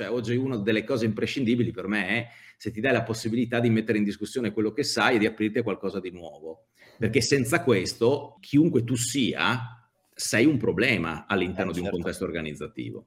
Cioè, oggi una delle cose imprescindibili per me è se ti dai la possibilità di mettere in discussione quello che sai e di aprirti a qualcosa di nuovo. Perché senza questo, chiunque tu sia, sei un problema all'interno eh, certo. di un certo. contesto organizzativo.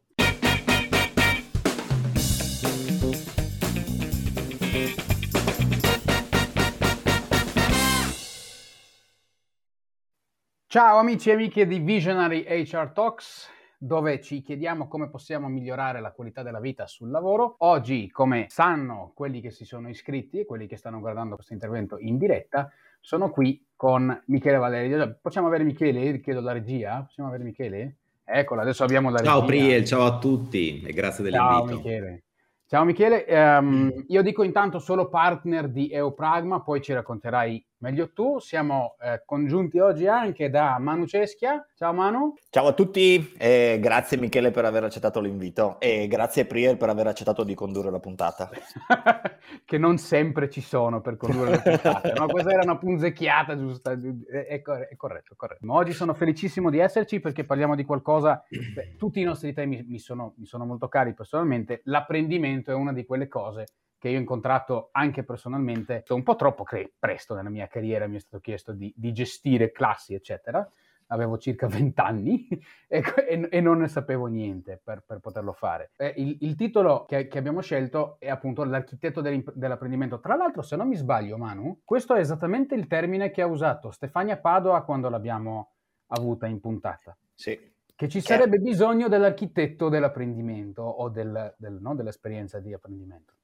Ciao amici e amiche di Visionary HR Talks, dove ci chiediamo come possiamo migliorare la qualità della vita sul lavoro. Oggi, come sanno quelli che si sono iscritti e quelli che stanno guardando questo intervento in diretta, sono qui con Michele Valerio. Possiamo avere Michele? Chiedo la regia. Possiamo avere Michele? Eccola, adesso abbiamo la regia. Ciao Priel, ciao a tutti e grazie dell'invito. Ciao Michele. Ciao Michele, um, io dico intanto solo partner di Eopragma, poi ci racconterai meglio tu. Siamo eh, congiunti oggi anche da Manu Ceschia. Ciao Manu. Ciao a tutti, e grazie Michele per aver accettato l'invito e grazie Prier per aver accettato di condurre la puntata. che non sempre ci sono per condurre la puntata, no? Questa era una punzecchiata giusta, è, è, corretto, è corretto. Ma oggi sono felicissimo di esserci perché parliamo di qualcosa, beh, tutti i nostri temi mi sono, mi sono molto cari personalmente, l'apprendimento è una di quelle cose che io ho incontrato anche personalmente, un po' troppo cre- presto nella mia carriera mi è stato chiesto di, di gestire classi, eccetera. Avevo circa 20 anni e, e, e, non ne sapevo niente per, per poterlo fare. Eh, il, il, titolo che, che, abbiamo scelto è appunto l'architetto dell'apprendimento. Tra l'altro, se non mi sbaglio, Manu, questo è esattamente il termine che ha usato Stefania Padova quando l'abbiamo avuta in puntata. Sì. Che ci sarebbe bisogno dell'architetto dell'apprendimento o del, del, no, dell'esperienza di apprendimento.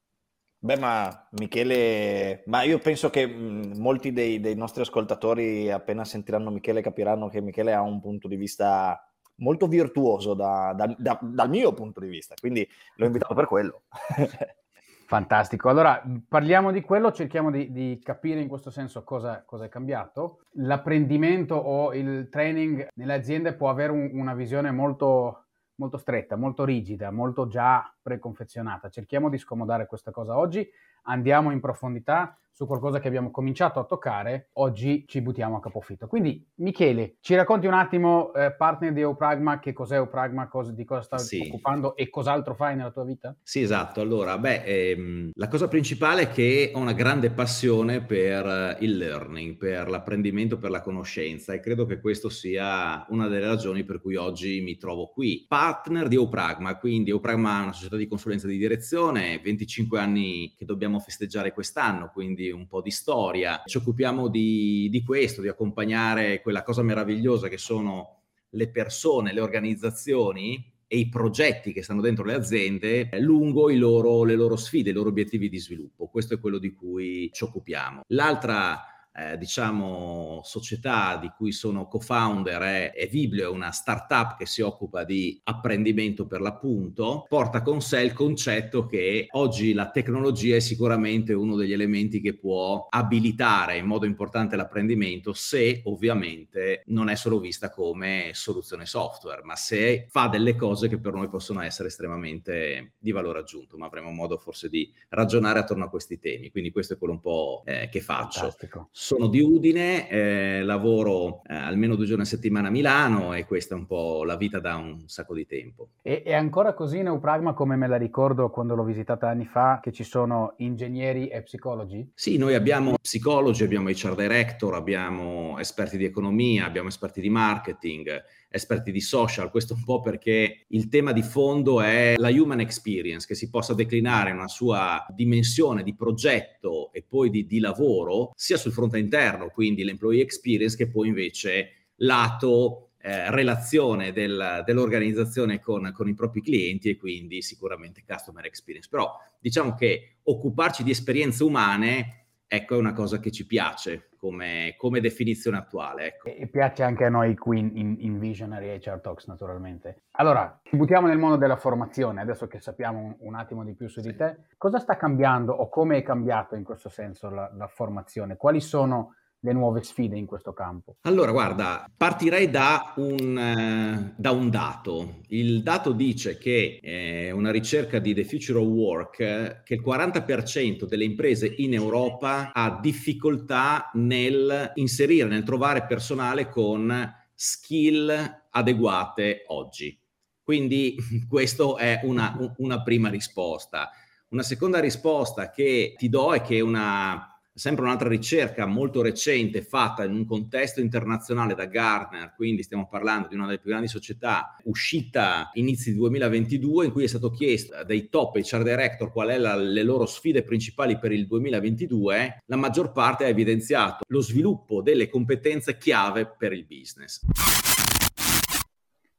Beh, ma Michele, ma io penso che mh, molti dei, dei, nostri ascoltatori appena sentiranno Michele capiranno che Michele ha un punto di vista molto virtuoso da, da, da, dal mio punto di vista, quindi l'ho invitato per quello. Fantastico, allora parliamo di quello, cerchiamo di, di capire in questo senso cosa, cosa, è cambiato. L'apprendimento o il training nelle aziende può avere un, una visione molto molto stretta, molto rigida, molto già preconfezionata. Cerchiamo di scomodare questa cosa oggi, andiamo in profondità su qualcosa che abbiamo cominciato a toccare, oggi ci buttiamo a capofitto. Quindi, Michele, ci racconti un attimo, eh, partner di Eupragma, che cos'è Eupragma, cosa, di cosa stai sì. occupando e cos'altro fai nella tua vita? Sì, esatto. Allora, beh, ehm, la cosa principale è che ho una grande passione per eh, il learning, per l'apprendimento, per la conoscenza e credo che questo sia una delle ragioni per cui oggi mi trovo qui. Partner di Eupragma, quindi Eupragma è una società di consulenza di direzione, 25 anni che dobbiamo festeggiare quest'anno, quindi un po' di storia. Ci occupiamo di, di questo, di accompagnare quella cosa meravigliosa che sono le persone, le organizzazioni e i progetti che stanno dentro le aziende lungo loro, le loro sfide, i loro obiettivi di sviluppo. Questo è quello di cui ci occupiamo. L'altra eh, diciamo, società di cui sono co-founder è, è Viblio, è una startup che si occupa di apprendimento per l'appunto, porta con sé il concetto che oggi la tecnologia è sicuramente uno degli elementi che può abilitare in modo importante l'apprendimento se ovviamente non è solo vista come soluzione software, ma se fa delle cose che per noi possono essere estremamente di valore aggiunto, ma avremo modo forse di ragionare attorno a questi temi. Quindi questo è quello un po' eh, che faccio. Fantastico sono di Udine, eh, lavoro eh, almeno due giorni a settimana a Milano e questa è un po' la vita da un sacco di tempo. E, è ancora così Neupragma come me la ricordo quando l'ho visitata anni fa, che ci sono ingegneri e psicologi? Sì, noi abbiamo psicologi, abbiamo HR director, abbiamo esperti di economia, abbiamo esperti di marketing, esperti di social, questo un po' perché il tema di fondo è la human experience, che si possa declinare in una sua dimensione di progetto e poi di, di lavoro, sia sul fronte interno, quindi l'employee experience, che poi invece lato eh, relazione del, dell'organizzazione con, con, i propri clienti e quindi sicuramente customer experience. Però diciamo che occuparci di esperienze umane ecco, è una cosa che ci piace come, come definizione attuale. Ecco. E piace anche a noi qui in, in Visionary HR Talks, naturalmente. Allora, ci buttiamo nel mondo della formazione, adesso che sappiamo un, un attimo di più su di te. Cosa sta cambiando o come è cambiato in questo senso la, la formazione? Quali sono le nuove sfide in questo campo? Allora, guarda, partirei da un, eh, da un dato. Il dato dice che eh, una ricerca di The Future of Work eh, che il 40% delle imprese in Europa ha difficoltà nel inserire, nel trovare personale con skill adeguate oggi. Quindi questa è una, una prima risposta. Una seconda risposta che ti do è che una sempre un'altra ricerca molto recente fatta in un contesto internazionale da Gartner, quindi stiamo parlando di una delle più grandi società, uscita inizi 2022, in cui è stato chiesto dai top HR director qual è la, le loro sfide principali per il 2022, la maggior parte ha evidenziato lo sviluppo delle competenze chiave per il business.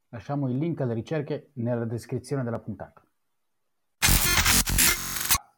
Lasciamo il link alle ricerche nella descrizione della puntata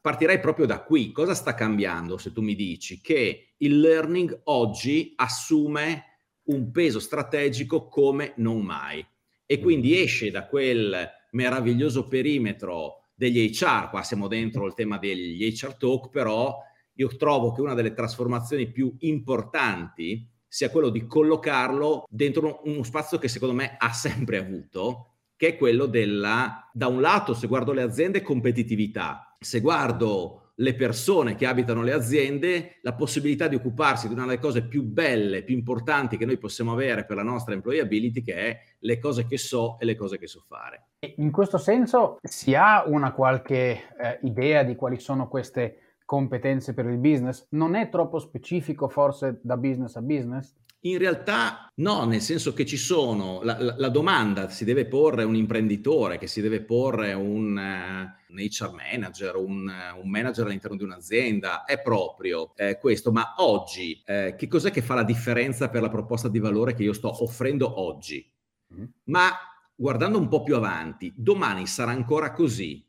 partirei proprio da qui. Cosa sta cambiando se tu mi dici che il learning oggi assume un peso strategico come non mai e quindi mm. esce da quel meraviglioso perimetro degli HR, qua siamo dentro il tema degli HR talk, però io trovo che una delle trasformazioni più importanti sia quello di collocarlo dentro uno spazio che secondo me ha sempre avuto, che è quello della, da un lato, se guardo le aziende, competitività, se guardo le persone che abitano le aziende, la possibilità di occuparsi di una delle cose più belle, più importanti che noi possiamo avere per la nostra employability, che è le cose che so e le cose che so fare. In questo senso si ha una qualche eh, idea di quali sono queste competenze per il business? Non è troppo specifico forse da business a business? In realtà no, nel senso che ci sono, la, la, la domanda si deve porre un imprenditore, che si deve porre un, uh, un HR manager, un, uh, un, manager all'interno di un'azienda, è proprio eh, questo. Ma oggi, eh, che cos'è che fa la differenza per la proposta di valore che io sto offrendo oggi? Mm-hmm. Ma guardando un po' più avanti, domani sarà ancora così,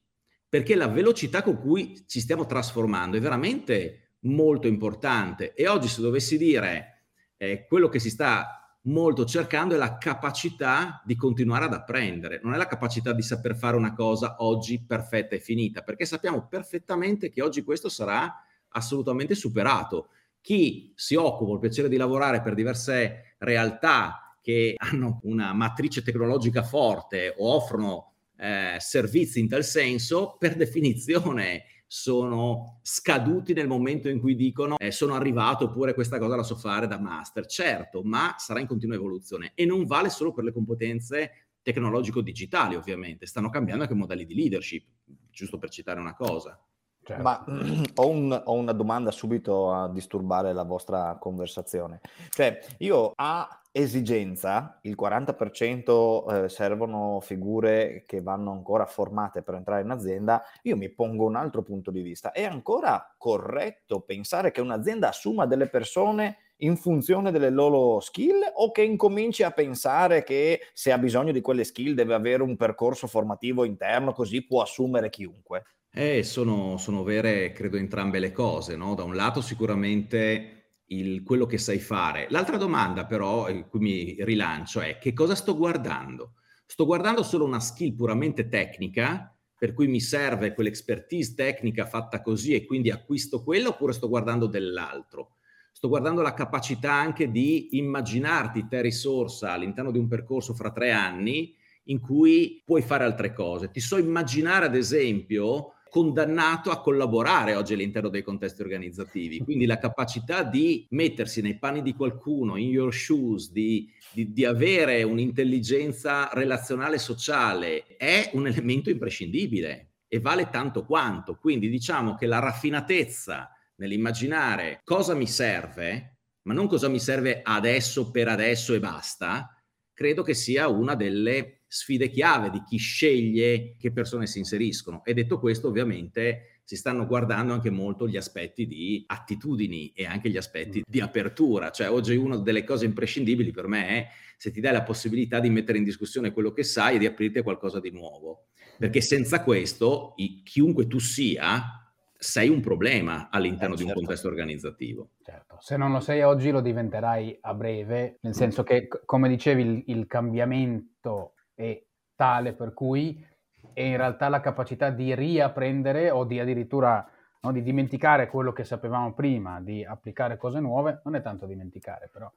perché la velocità con cui ci stiamo trasformando è veramente molto importante. E oggi se dovessi dire eh, quello che si sta molto cercando è la capacità di continuare ad apprendere, non è la capacità di saper fare una cosa oggi perfetta e finita, perché sappiamo perfettamente che oggi questo sarà assolutamente superato. Chi si occupa, il piacere di lavorare per diverse realtà che hanno una matrice tecnologica forte o offrono eh, servizi in tal senso, per definizione sono scaduti nel momento in cui dicono eh, sono arrivato oppure questa cosa la so fare da master. Certo, ma sarà in continua evoluzione e non vale solo per le competenze tecnologico-digitali, ovviamente. Stanno cambiando anche modelli di leadership, giusto per citare una cosa. Certo. Ma ho, un, ho, una domanda subito a disturbare la vostra conversazione. Cioè, io a esigenza, il 40% eh, servono figure che vanno ancora formate per entrare in azienda, io mi pongo un altro punto di vista. È ancora corretto pensare che un'azienda assuma delle persone in funzione delle loro skill o che incominci a pensare che se ha bisogno di quelle skill deve avere un percorso formativo interno così può assumere chiunque? Eh, sono, sono vere, credo, entrambe le cose. No? Da un lato sicuramente il, quello che sai fare. L'altra domanda però, in cui mi rilancio, è che cosa sto guardando? Sto guardando solo una skill puramente tecnica, per cui mi serve quell'expertise tecnica fatta così e quindi acquisto quello, oppure sto guardando dell'altro? Sto guardando la capacità anche di immaginarti te risorsa all'interno di un percorso fra tre anni in cui puoi fare altre cose. Ti so immaginare, ad esempio, condannato a collaborare oggi all'interno dei contesti organizzativi. Quindi la capacità di mettersi nei panni di qualcuno, in your shoes, di, di, di avere un'intelligenza relazionale sociale è un elemento imprescindibile e vale tanto quanto. Quindi diciamo che la raffinatezza nell'immaginare cosa mi serve, ma non cosa mi serve adesso per adesso e basta, credo che sia una delle sfide chiave di chi sceglie che persone si inseriscono. E detto questo, ovviamente si stanno guardando anche molto gli aspetti di attitudini e anche gli aspetti di apertura. Cioè oggi una delle cose imprescindibili per me è se ti dai la possibilità di mettere in discussione quello che sai e di aprirti a qualcosa di nuovo. Perché senza questo, chiunque tu sia, sei un problema all'interno eh, certo. di un certo. contesto organizzativo. Certo, se non lo sei oggi lo diventerai a breve, nel senso che, come dicevi, il, il cambiamento è tale per cui è in realtà la capacità di riapprendere o di addirittura no, di dimenticare quello che sapevamo prima, di applicare cose nuove, non è tanto dimenticare, però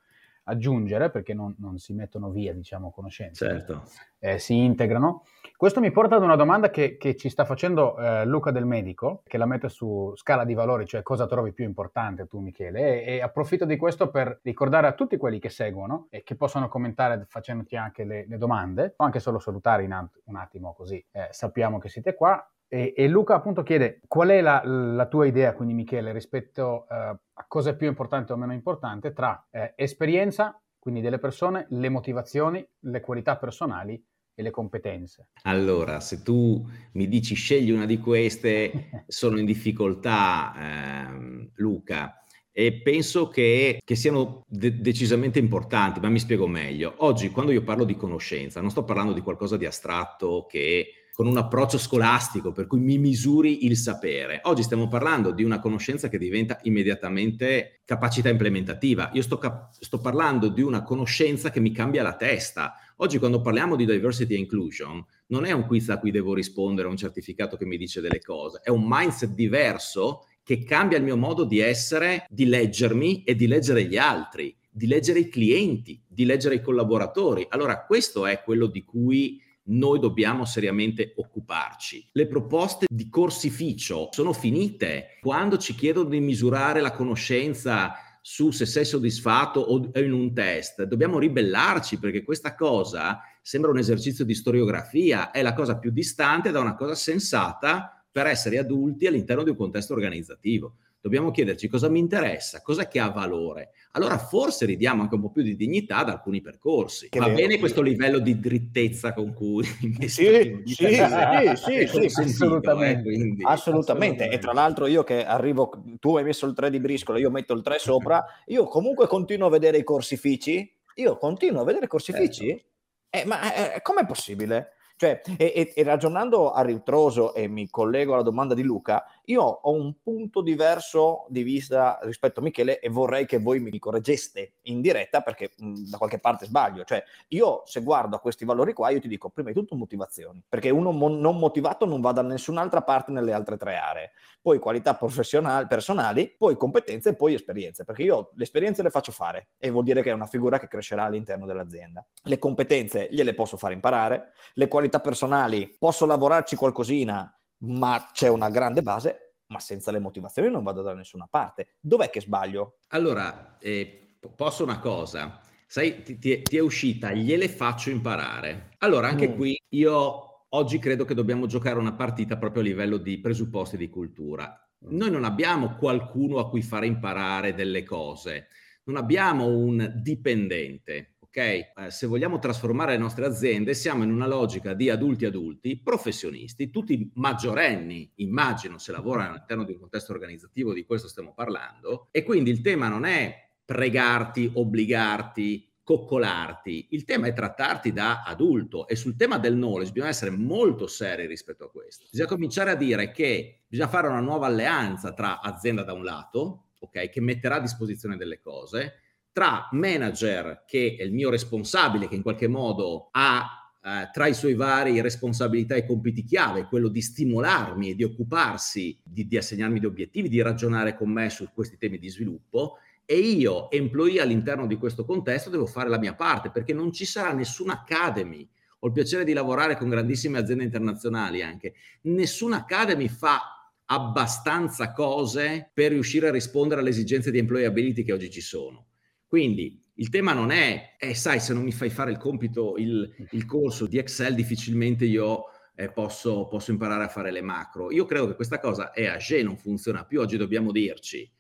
aggiungere perché non, non si mettono via, diciamo, conoscenze, certo. eh, si integrano. Questo mi porta ad una domanda che, che ci sta facendo eh, Luca del Medico, che la mette su scala di valori, cioè cosa trovi più importante tu Michele, e, e approfitto di questo per ricordare a tutti quelli che seguono e che possono commentare facendoti anche le, le domande, o anche solo salutare in at- un attimo così eh, sappiamo che siete qua, e, e, Luca appunto chiede qual è la, la tua idea, quindi Michele, rispetto uh, a cosa è più importante o meno importante tra eh, esperienza, quindi delle persone, le motivazioni, le qualità personali e le competenze. Allora, se tu mi dici scegli una di queste, sono in difficoltà, ehm, Luca. E penso che, che siano de- decisamente importanti, ma mi spiego meglio. Oggi, quando io parlo di conoscenza, non sto parlando di qualcosa di astratto che con un approccio scolastico, per cui mi misuri il sapere. Oggi stiamo parlando di una conoscenza che diventa immediatamente capacità implementativa. Io sto, cap- sto parlando di una conoscenza che mi cambia la testa. Oggi quando parliamo di diversity e inclusion, non è un quiz a cui devo rispondere, un certificato che mi dice delle cose, è un mindset diverso che cambia il mio modo di essere, di leggermi e di leggere gli altri, di leggere i clienti, di leggere i collaboratori. Allora, questo è quello di cui noi dobbiamo seriamente occuparci. Le proposte di corsificio sono finite. Quando ci chiedono di misurare la conoscenza su se sei soddisfatto o in un test, dobbiamo ribellarci perché questa cosa sembra un esercizio di storiografia, è la cosa più distante da una cosa sensata per essere adulti all'interno di un contesto organizzativo dobbiamo chiederci cosa mi interessa, cosa che ha valore. Allora forse ridiamo anche un po' più di dignità ad alcuni percorsi. Che Va vero, bene sì. questo livello di drittezza con cui sì, sì, sì, sì, sì, assolutamente. Eh, assolutamente. E tra l'altro io che arrivo, tu hai messo il 3 di briscola, io metto il 3 sopra, io comunque continuo a vedere i corsifici, io continuo a vedere i corsifici, certo. eh, ma eh, com'è possibile? Cioè, e, e, e, ragionando a ritroso, e mi collego alla domanda di Luca, io ho un punto diverso di vista rispetto a Michele e vorrei che voi mi correggeste in diretta perché mh, da qualche parte sbaglio. Cioè, io se guardo a questi valori qua, io ti dico prima di tutto motivazioni, perché uno mo- non motivato non va da nessun'altra parte nelle altre tre aree. Poi qualità professionali, personali, poi competenze e poi esperienze, perché io le esperienze le faccio fare e vuol dire che è una figura che crescerà all'interno dell'azienda. Le competenze gliele posso fare imparare, le qualità personali posso lavorarci qualcosina, ma c'è una grande base, ma senza le motivazioni non vado da nessuna parte. Dov'è che sbaglio? Allora, eh, posso una cosa. Sai, ti, ti, è uscita, gliele faccio imparare. Allora, anche mm. qui io oggi credo che dobbiamo giocare una partita proprio a livello di presupposti di cultura. Noi non abbiamo qualcuno a cui fare imparare delle cose, non abbiamo un dipendente, ok? Eh, se vogliamo trasformare le nostre aziende, siamo in una logica di adulti adulti, professionisti, tutti maggiorenni, immagino, se lavorano all'interno di un contesto organizzativo, di questo stiamo parlando, e quindi il tema non è pregarti, obbligarti, coccolarti, il tema è trattarti da adulto e sul tema del knowledge bisogna essere molto seri rispetto a questo. Bisogna cominciare a dire che bisogna fare una nuova alleanza tra azienda da un lato, ok, che metterà a disposizione delle cose, tra manager, che è il mio responsabile, che in qualche modo ha eh, tra i suoi vari responsabilità e compiti chiave quello di stimolarmi e di occuparsi, di, di assegnarmi gli obiettivi, di ragionare con me su questi temi di sviluppo, e io, employee all'interno di questo contesto, devo fare la mia parte, perché non ci sarà nessuna academy. Ho il piacere di lavorare con grandissime aziende internazionali anche. Nessuna academy fa abbastanza cose per riuscire a rispondere alle esigenze di employability che oggi ci sono. Quindi il tema non è, eh, sai, se non mi fai fare il compito, il, il corso di Excel, difficilmente io eh, posso, posso, imparare a fare le macro. Io credo che questa cosa è age, non funziona più, oggi dobbiamo dirci.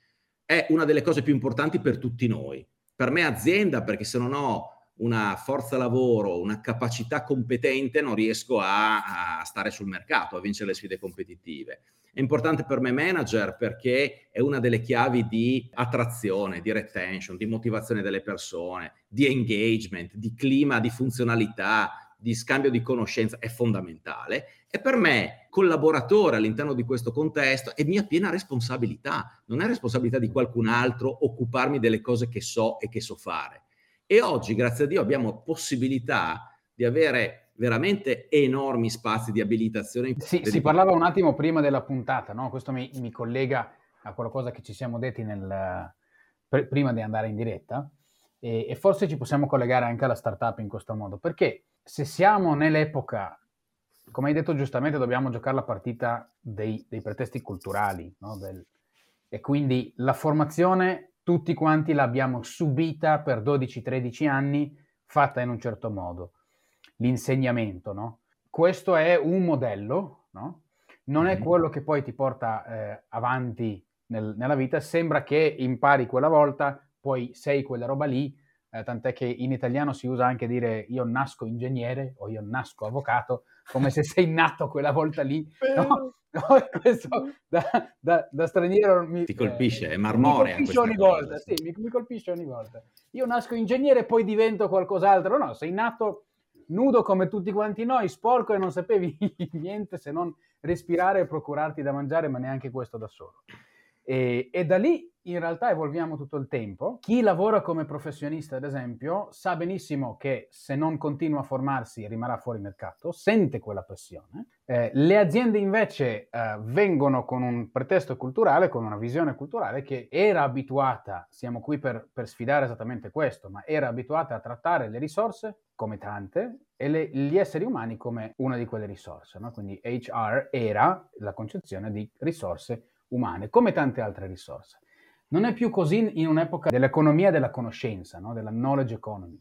È una delle cose più importanti per tutti noi. Per me azienda, perché se non ho una forza lavoro, una capacità competente, non riesco a, a stare sul mercato, a vincere le sfide competitive. È importante per me manager perché è una delle chiavi di attrazione, di retention, di motivazione delle persone, di engagement, di clima, di funzionalità, di scambio di conoscenza, è fondamentale. E per me, collaboratore all'interno di questo contesto, è mia piena responsabilità. Non è responsabilità di qualcun altro occuparmi delle cose che so e che so fare. E oggi, grazie a Dio, abbiamo possibilità di avere veramente enormi spazi di abilitazione. Sì, si parlava un attimo prima della puntata, no? questo mi, mi, collega a qualcosa che ci siamo detti nel, pr- prima di andare in diretta. E, e forse ci possiamo collegare anche alla startup in questo modo, perché se siamo nell'epoca, come hai detto giustamente, dobbiamo giocare la partita dei, dei pretesti culturali, no? Del, e quindi la formazione tutti quanti l'abbiamo subita per 12-13 anni, fatta in un certo modo. L'insegnamento, no? Questo è un modello, no? Non è quello che poi ti porta eh, avanti nel, nella vita, sembra che impari quella volta, poi sei quella roba lì, eh, tant'è che in italiano si usa anche dire io nasco ingegnere o io nasco avvocato, come se sei nato quella volta lì. No? No, questo da, da, da, straniero mi, ti colpisce, eh, è marmorea. Mi colpisce ogni cosa. volta, sì, mi, mi, colpisce ogni volta. Io nasco ingegnere e poi divento qualcos'altro. No, sei nato nudo come tutti quanti noi, sporco e non sapevi niente se non respirare e procurarti da mangiare, ma neanche questo da solo. E, e, da lì in realtà evolviamo tutto il tempo. Chi lavora come professionista, ad esempio, sa benissimo che se non continua a formarsi rimarrà fuori mercato, sente quella pressione. Eh, le aziende invece eh, vengono con un pretesto culturale, con una visione culturale che era abituata, siamo qui per, per sfidare esattamente questo, ma era abituata a trattare le risorse come tante e le, gli esseri umani come una di quelle risorse. No? Quindi HR era la concezione di risorse umane, come tante altre risorse. Non è più così in un'epoca dell'economia della conoscenza, no? della knowledge economy.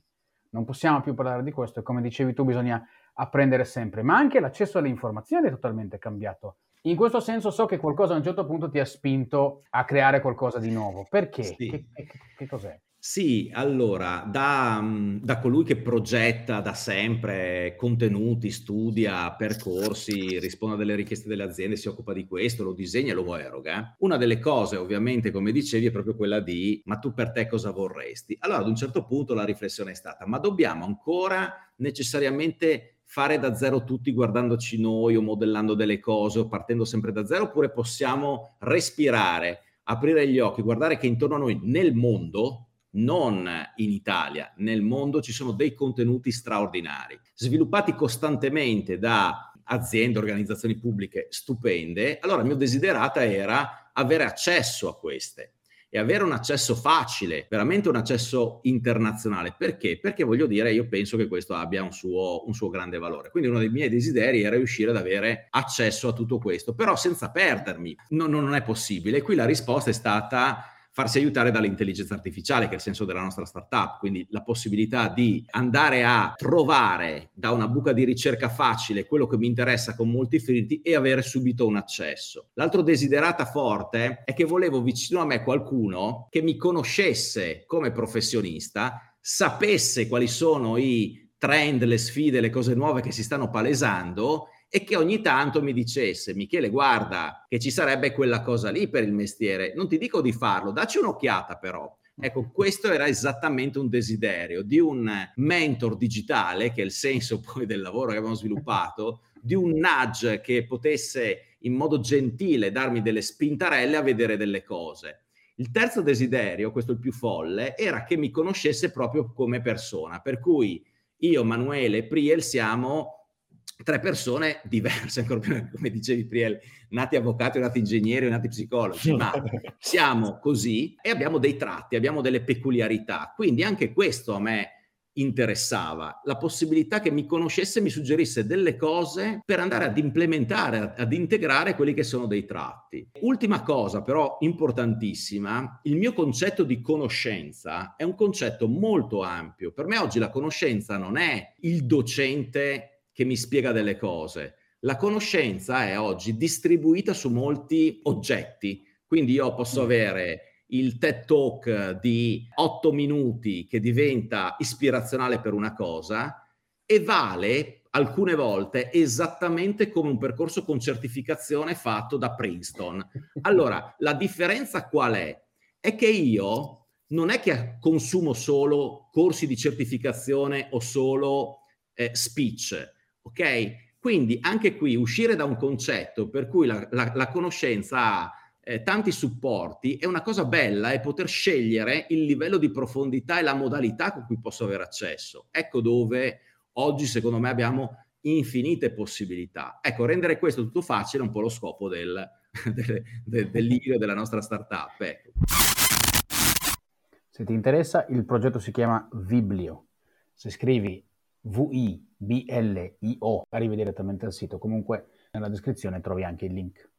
Non possiamo più parlare di questo e come dicevi tu bisogna apprendere sempre, ma anche l'accesso alle informazioni è totalmente cambiato. In questo senso so che qualcosa a un certo punto ti ha spinto a creare qualcosa di nuovo. Perché? Sì. Che, che, che cos'è? Sì, allora, da, mm, da, colui che progetta da sempre contenuti, studia percorsi, risponde a delle richieste delle aziende, si occupa di questo, lo disegna e lo eroga, una delle cose ovviamente, come dicevi, è proprio quella di ma tu per te cosa vorresti? Allora, ad un certo punto la riflessione è stata, ma dobbiamo ancora necessariamente fare da zero tutti guardandoci noi o modellando delle cose o partendo sempre da zero, oppure possiamo respirare, aprire gli occhi, guardare che intorno a noi nel mondo non in Italia, nel mondo ci sono dei contenuti straordinari, sviluppati costantemente da aziende, organizzazioni pubbliche stupende. Allora il mio desiderata era avere accesso a queste e avere un accesso facile, veramente un accesso internazionale. Perché? Perché voglio dire, io penso che questo abbia un suo, un suo grande valore. Quindi uno dei miei desideri era riuscire ad avere accesso a tutto questo, però senza perdermi. No, non è possibile. Qui la risposta è stata farsi aiutare dall'intelligenza artificiale, che è il senso della nostra startup, quindi la possibilità di andare a trovare da una buca di ricerca facile quello che mi interessa con molti filtri e avere subito un accesso. L'altro desiderata forte è che volevo vicino a me qualcuno che mi conoscesse come professionista, sapesse quali sono i trend, le sfide, le cose nuove che si stanno palesando e che ogni tanto mi dicesse Michele guarda che ci sarebbe quella cosa lì per il mestiere, non ti dico di farlo, dacci un'occhiata però. Ecco, questo era esattamente un desiderio di un mentor digitale, che è il senso poi del lavoro che abbiamo sviluppato, di un nudge che potesse in modo gentile darmi delle spintarelle a vedere delle cose. Il terzo desiderio, questo il più folle, era che mi conoscesse proprio come persona, per cui io, Manuele e Priel siamo tre persone diverse, ancora più, come dicevi Priel, nati avvocati, nati ingegneri, nati psicologi, ma siamo così e abbiamo dei tratti, abbiamo delle peculiarità. Quindi anche questo a me interessava, la possibilità che mi conoscesse e mi suggerisse delle cose per andare ad implementare, ad integrare quelli che sono dei tratti. Ultima cosa però importantissima, il mio concetto di conoscenza è un concetto molto ampio. Per me oggi la conoscenza non è il docente che mi spiega delle cose. La conoscenza è oggi distribuita su molti oggetti, quindi io posso mm. avere il TED Talk di otto minuti che diventa ispirazionale per una cosa e vale alcune volte esattamente come un percorso con certificazione fatto da Princeton. Allora, la differenza qual è? È che io non è che consumo solo corsi di certificazione o solo eh, speech, Ok? Quindi anche qui uscire da un concetto per cui la, la, la conoscenza ha eh, tanti supporti è una cosa bella e poter scegliere il livello di profondità e la modalità con cui posso avere accesso. Ecco dove oggi secondo me abbiamo infinite possibilità. Ecco, rendere questo tutto facile è un po' lo scopo del, del, del, del della nostra startup. Ecco. Se ti interessa, il progetto si chiama Viblio. Se scrivi V-I-B-L-I-O, arrivi direttamente al sito. Comunque nella descrizione trovi anche il link.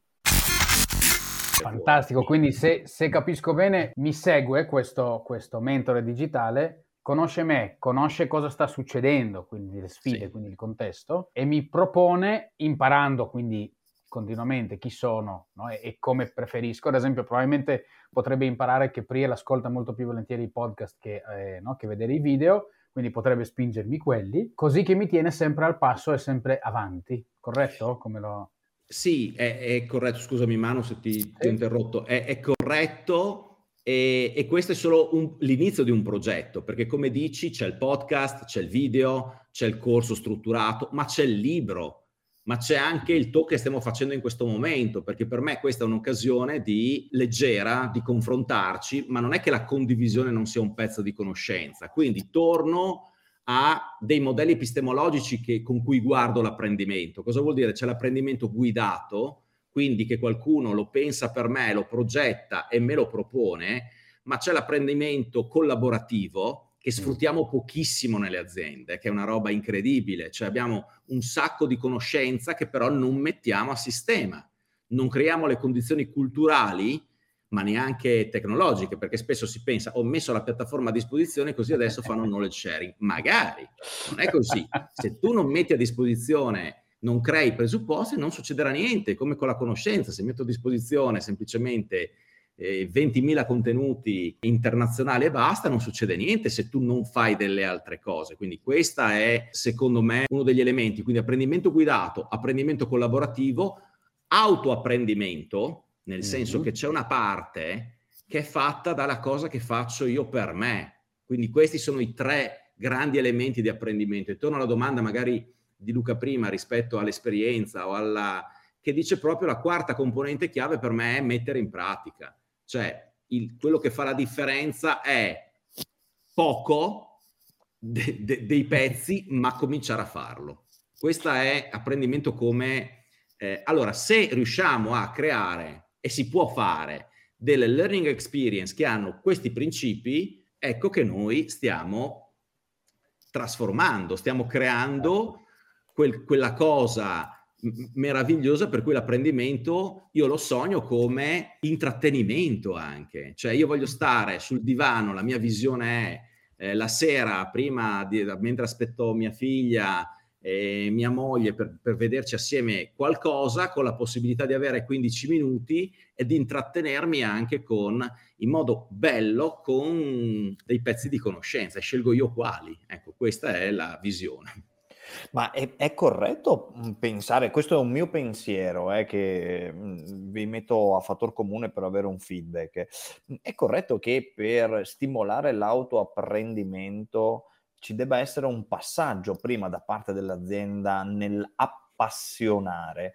Fantastico, quindi se, se capisco bene, mi segue questo, questo, mentore digitale, conosce me, conosce cosa sta succedendo, quindi le sfide, sì. quindi il contesto, e mi propone, imparando quindi continuamente chi sono no? e, e, come preferisco. Ad esempio, probabilmente potrebbe imparare che Priel ascolta molto più volentieri i podcast che, eh, no? che vedere i video, quindi potrebbe spingermi quelli, così che mi tiene sempre al passo e sempre avanti, corretto? Come lo... Sì, è, è corretto, scusami Manu se ti, sì. ti ho interrotto, è, è corretto e, e, questo è solo un, l'inizio di un progetto, perché come dici c'è il podcast, c'è il video, c'è il corso strutturato, ma c'è il libro, ma c'è anche il talk che stiamo facendo in questo momento, perché per me questa è un'occasione di leggera, di confrontarci, ma non è che la condivisione non sia un pezzo di conoscenza. Quindi torno a dei modelli epistemologici che, con cui guardo l'apprendimento. Cosa vuol dire? C'è l'apprendimento guidato, quindi che qualcuno lo pensa per me, lo progetta e me lo propone, ma c'è l'apprendimento collaborativo che mm. sfruttiamo pochissimo nelle aziende, che è una roba incredibile. Cioè abbiamo un sacco di conoscenza che però non mettiamo a sistema, non creiamo le condizioni culturali ma neanche tecnologiche, perché spesso si pensa ho messo la piattaforma a disposizione così adesso fanno knowledge sharing. Magari, non è così. Se tu non metti a disposizione, non crei presupposti, non succederà niente, come con la conoscenza, se metto a disposizione semplicemente eh, 20.000 contenuti internazionali e basta, non succede niente se tu non fai delle altre cose. Quindi questa è, secondo me, uno degli elementi. Quindi apprendimento guidato, apprendimento collaborativo, autoapprendimento, nel mm-hmm. senso che c'è una parte che è fatta dalla cosa che faccio io per me. Quindi questi sono i tre grandi elementi di apprendimento. E torno alla domanda magari di Luca prima rispetto all'esperienza o alla che dice proprio la quarta componente chiave per me è mettere in pratica. Cioè, il, quello che fa la differenza è poco de, de, dei pezzi, ma cominciare a farlo. Questo è apprendimento come... Eh, allora, se riusciamo a creare e si può fare delle learning experience che hanno questi principi, ecco che noi stiamo trasformando, stiamo creando quel, quella cosa meravigliosa per cui l'apprendimento io lo sogno come intrattenimento anche, cioè io voglio stare sul divano, la mia visione è eh, la sera prima di, mentre aspetto mia figlia e mia moglie per, per, vederci assieme qualcosa con la possibilità di avere 15 minuti e di intrattenermi anche con, in modo bello con dei pezzi di conoscenza. Scelgo io quali. Ecco, questa è la visione. Ma è, è corretto pensare, questo è un mio pensiero eh, che vi metto a fattor comune per avere un feedback, è corretto che per stimolare l'autoapprendimento ci debba essere un passaggio prima da parte dell'azienda nell'appassionare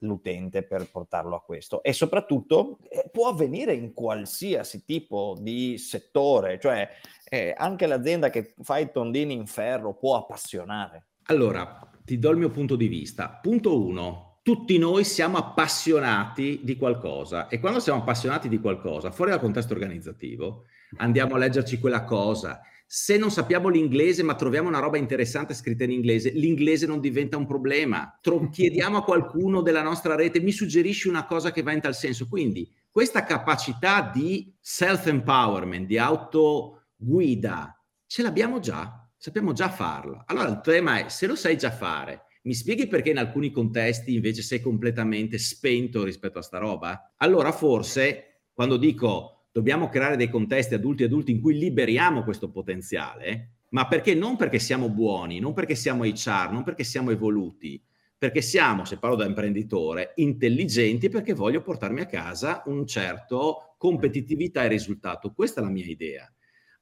l'utente per portarlo a questo e soprattutto eh, può avvenire in qualsiasi tipo di settore, cioè eh, anche l'azienda che fa i tondini in ferro può appassionare. Allora, ti do il mio punto di vista. Punto uno, tutti noi siamo appassionati di qualcosa e quando siamo appassionati di qualcosa, fuori dal contesto organizzativo, andiamo a leggerci quella cosa, se non sappiamo l'inglese ma troviamo una roba interessante scritta in inglese, l'inglese non diventa un problema. Tro- chiediamo a qualcuno della nostra rete, mi suggerisci una cosa che va in tal senso. Quindi questa capacità di self-empowerment, di autoguida, ce l'abbiamo già, sappiamo già farla. Allora il tema è, se lo sai già fare, mi spieghi perché in alcuni contesti invece sei completamente spento rispetto a sta roba? Allora forse quando dico dobbiamo creare dei contesti adulti e adulti in cui liberiamo questo potenziale, ma perché non perché siamo buoni, non perché siamo HR, non perché siamo evoluti, perché siamo, se parlo da imprenditore, intelligenti perché voglio portarmi a casa un certo competitività e risultato. Questa è la mia idea.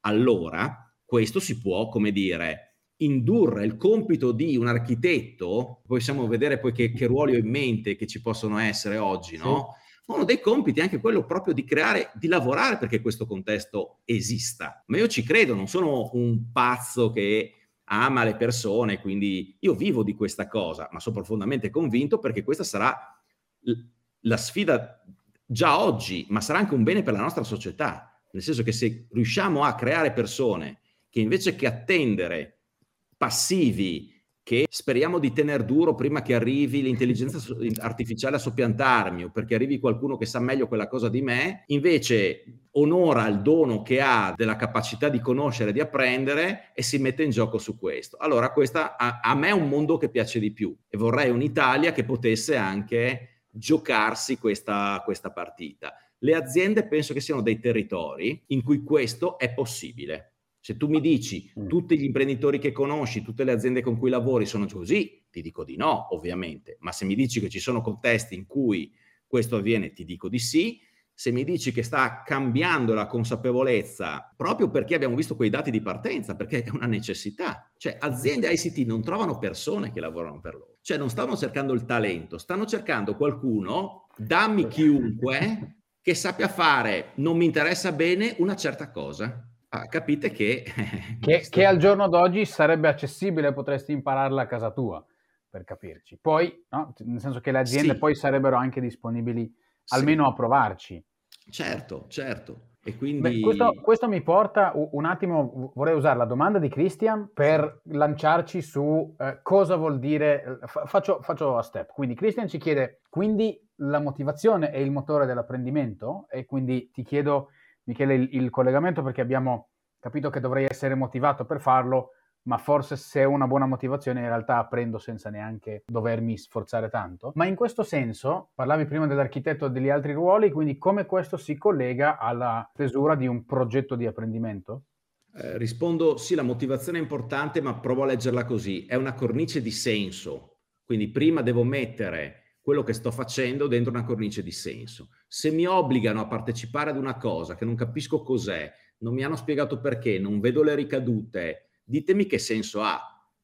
Allora, questo si può, come dire, indurre il compito di un architetto, possiamo vedere poi che, che ruoli ho in mente che ci possono essere oggi, no? Sì uno dei compiti è anche quello proprio di creare, di lavorare perché questo contesto esista. Ma io ci credo, non sono un pazzo che ama le persone, quindi io vivo di questa cosa, ma sono profondamente convinto perché questa sarà la sfida già oggi, ma sarà anche un bene per la nostra società. nel senso che se riusciamo a creare persone che invece che attendere passivi che speriamo di tenere duro prima che arrivi l'intelligenza artificiale a soppiantarmi o perché arrivi qualcuno che sa meglio quella cosa di me, invece onora il dono che ha della capacità di conoscere, di apprendere e si mette in gioco su questo. Allora, questa a, a me è un mondo che piace di più e vorrei un'Italia che potesse anche giocarsi questa, questa partita. Le aziende penso che siano dei territori in cui questo è possibile se tu mi dici mm. tutti gli imprenditori che conosci, tutte le aziende con cui lavori sono così, ti dico di no, ovviamente. Ma se mi dici che ci sono contesti in cui questo avviene, ti dico di sì. Se mi dici che sta cambiando la consapevolezza, proprio perché abbiamo visto quei dati di partenza, perché è una necessità. Cioè, aziende ICT non trovano persone che lavorano per loro. Cioè, non stanno cercando il talento, stanno cercando qualcuno, dammi chiunque, che sappia fare, non mi interessa bene, una certa cosa. Ah, capite che... che, che al giorno d'oggi sarebbe accessibile, potresti impararla a casa tua, per capirci. Poi, no? nel senso che le aziende sì. poi sarebbero anche disponibili almeno sì. a provarci. Certo, certo. E quindi... Beh, questo, questo, mi porta un attimo, vorrei usare la domanda di Christian per lanciarci su eh, cosa vuol dire, faccio, faccio a step. Quindi Christian ci chiede, quindi la motivazione è il motore dell'apprendimento? E quindi ti chiedo Michele il, il collegamento perché abbiamo capito che dovrei essere motivato per farlo, ma forse se ho una buona motivazione in realtà apprendo senza neanche dovermi sforzare tanto. Ma in questo senso, parlavi prima dell'architetto e degli altri ruoli, quindi come questo si collega alla stesura di un progetto di apprendimento? Eh, rispondo sì, la motivazione è importante, ma provo a leggerla così. È una cornice di senso. Quindi prima devo mettere quello che sto facendo dentro una cornice di senso. Se mi obbligano a partecipare ad una cosa che non capisco cos'è, non mi hanno spiegato perché, non vedo le ricadute, ditemi che senso ha.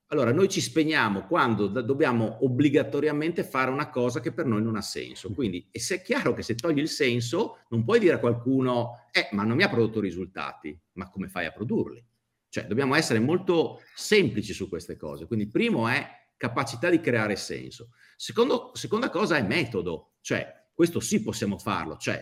Allora, noi ci spegniamo quando dobbiamo obbligatoriamente fare una cosa che per noi non ha senso. Quindi, e se è chiaro che se togli il senso, non puoi dire a qualcuno, eh, ma non mi ha prodotto risultati, ma come fai a produrli? Cioè, dobbiamo essere molto semplici su queste cose. Quindi, primo è capacità di creare senso. Secondo, seconda cosa è metodo, cioè questo sì possiamo farlo, cioè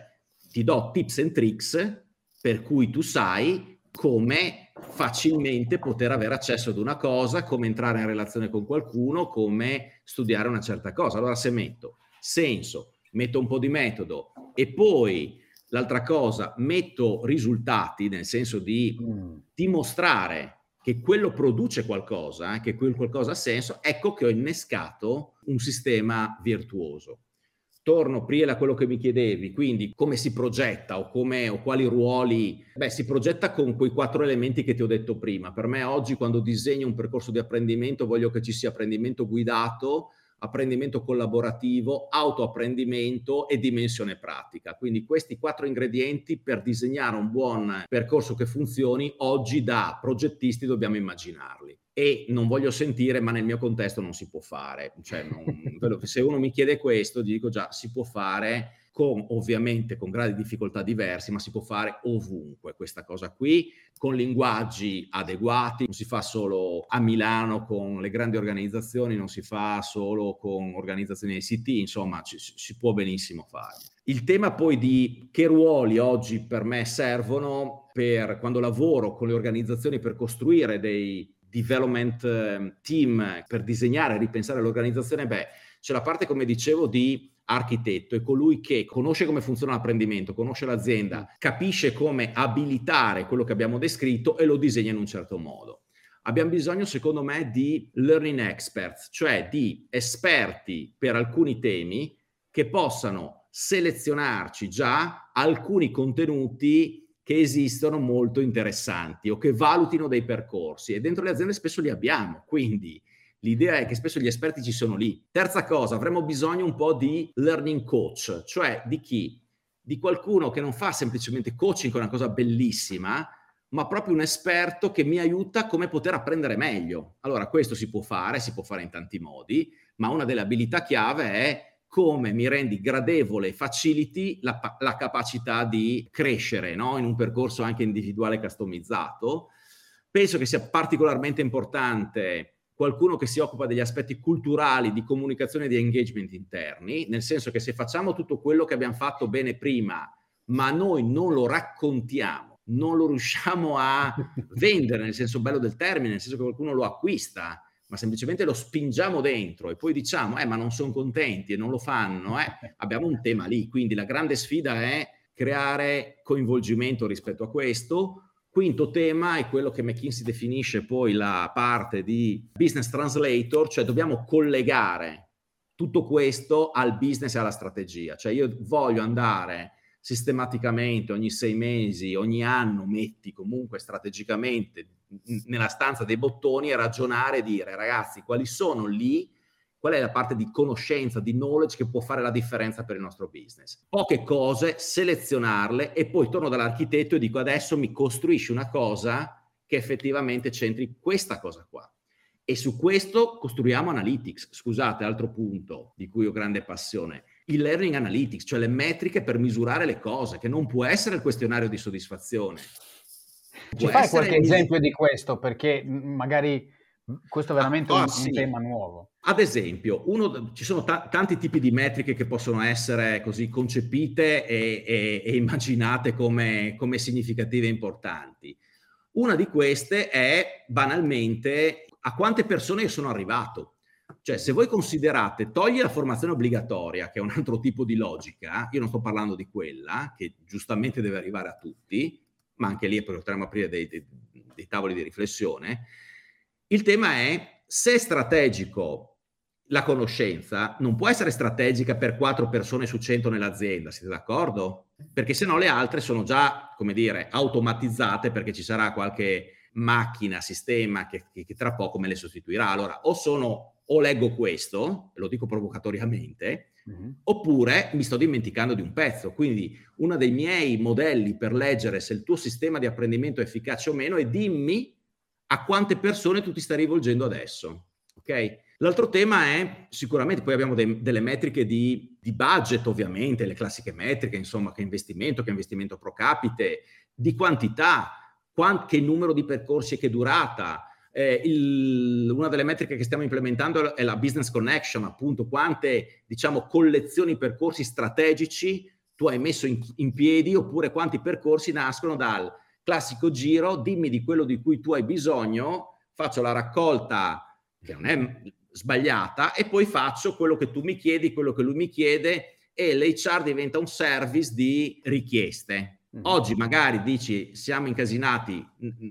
ti do tips and tricks per cui tu sai come facilmente poter avere accesso ad una cosa, come entrare in relazione con qualcuno, come studiare una certa cosa. Allora se metto senso, metto un po' di metodo e poi l'altra cosa, metto risultati, nel senso di mm. dimostrare che quello produce qualcosa, eh, che quel qualcosa ha senso, ecco che ho innescato un sistema virtuoso. Torno prima a quello che mi chiedevi, quindi come si progetta o, come, o quali ruoli? Beh, si progetta con quei quattro elementi che ti ho detto prima. Per me oggi quando disegno un percorso di apprendimento voglio che ci sia apprendimento guidato, apprendimento collaborativo, autoapprendimento e dimensione pratica. Quindi questi quattro ingredienti per disegnare un buon percorso che funzioni oggi da progettisti dobbiamo immaginarli. E non voglio sentire, ma nel mio contesto non si può fare. Cioè, non, se uno mi chiede questo, dico già, si può fare con ovviamente con gradi di difficoltà diversi, ma si può fare ovunque questa cosa qui, con linguaggi adeguati, non si fa solo a Milano con le grandi organizzazioni, non si fa solo con organizzazioni ICT, insomma ci, si può benissimo fare. Il tema poi di che ruoli oggi per me servono per quando lavoro con le organizzazioni per costruire dei development ehm, team, per disegnare e ripensare l'organizzazione, beh, c'è la parte, come dicevo, di architetto è colui che conosce come funziona l'apprendimento, conosce l'azienda, mm. capisce come abilitare quello che abbiamo descritto e lo disegna in un certo modo. Abbiamo bisogno, secondo me, di learning experts, cioè di esperti per alcuni temi che possano selezionarci già alcuni contenuti che esistono molto interessanti o che valutino dei percorsi e dentro le aziende spesso li abbiamo. Quindi L'idea è che spesso gli esperti ci sono lì. Terza cosa, avremo bisogno un po' di learning coach, cioè di chi? Di qualcuno che non fa semplicemente coaching, che è una cosa bellissima, ma proprio un esperto che mi aiuta come poter apprendere meglio. Allora, questo si può fare, si può fare in tanti modi, ma una delle abilità chiave è come mi rendi gradevole e faciliti la, la, capacità di crescere no? in un percorso anche individuale customizzato. Penso che sia particolarmente importante qualcuno che si occupa degli aspetti culturali, di comunicazione e di engagement interni, nel senso che se facciamo tutto quello che abbiamo fatto bene prima, ma noi non lo raccontiamo, non lo riusciamo a vendere nel senso bello del termine, nel senso che qualcuno lo acquista, ma semplicemente lo spingiamo dentro e poi diciamo, eh, ma non sono contenti e non lo fanno, eh, abbiamo un tema lì. Quindi la grande sfida è creare coinvolgimento rispetto a questo. Quinto tema è quello che McKinsey definisce poi la parte di business translator, cioè dobbiamo collegare tutto questo al business e alla strategia. Cioè io voglio andare sistematicamente ogni sei mesi, ogni anno, metti comunque strategicamente nella stanza dei bottoni e ragionare e dire ragazzi quali sono lì, qual è la parte di conoscenza, di knowledge che può fare la differenza per il nostro business. Poche cose, selezionarle e poi torno dall'architetto e dico adesso mi costruisci una cosa che effettivamente centri questa cosa qua. E su questo costruiamo Analytics. Scusate, altro punto di cui ho grande passione il learning analytics, cioè le metriche per misurare le cose, che non può essere il questionario di soddisfazione. Ci fai qualche il... esempio di questo? Perché magari questo è veramente ah, un, sì. un, tema nuovo. Ad esempio, uno, ci sono ta- tanti tipi di metriche che possono essere così concepite e, e, e immaginate come, come significative e importanti. Una di queste è banalmente a quante persone sono arrivato. Cioè, se voi considerate, togli la formazione obbligatoria, che è un altro tipo di logica, io non sto parlando di quella, che giustamente deve arrivare a tutti, ma anche lì potremmo aprire dei, dei, dei tavoli di riflessione. Il tema è se è strategico la conoscenza non può essere strategica per quattro persone su cento nell'azienda, siete d'accordo? Perché se no le altre sono già, come dire, automatizzate perché ci sarà qualche macchina, sistema che, che, che tra poco me le sostituirà. Allora, o sono o leggo questo, lo dico provocatoriamente, mm-hmm. oppure mi sto dimenticando di un pezzo. Quindi uno dei miei modelli per leggere se il tuo sistema di apprendimento è efficace o meno è dimmi a quante persone tu ti stai rivolgendo adesso. Ok? L'altro tema è sicuramente, poi abbiamo de- delle metriche di, di, budget, ovviamente, le classiche metriche, insomma, che investimento, che investimento pro capite, di quantità, quant- che numero di percorsi e che durata, eh, il, una delle metriche che stiamo implementando è la business connection, appunto quante diciamo collezioni percorsi strategici tu hai messo in, in piedi oppure quanti percorsi nascono dal classico giro, dimmi di quello di cui tu hai bisogno, faccio la raccolta che non è sbagliata e poi faccio quello che tu mi chiedi, quello che lui mi chiede e l'HR diventa un service di richieste. Oggi magari dici siamo incasinati,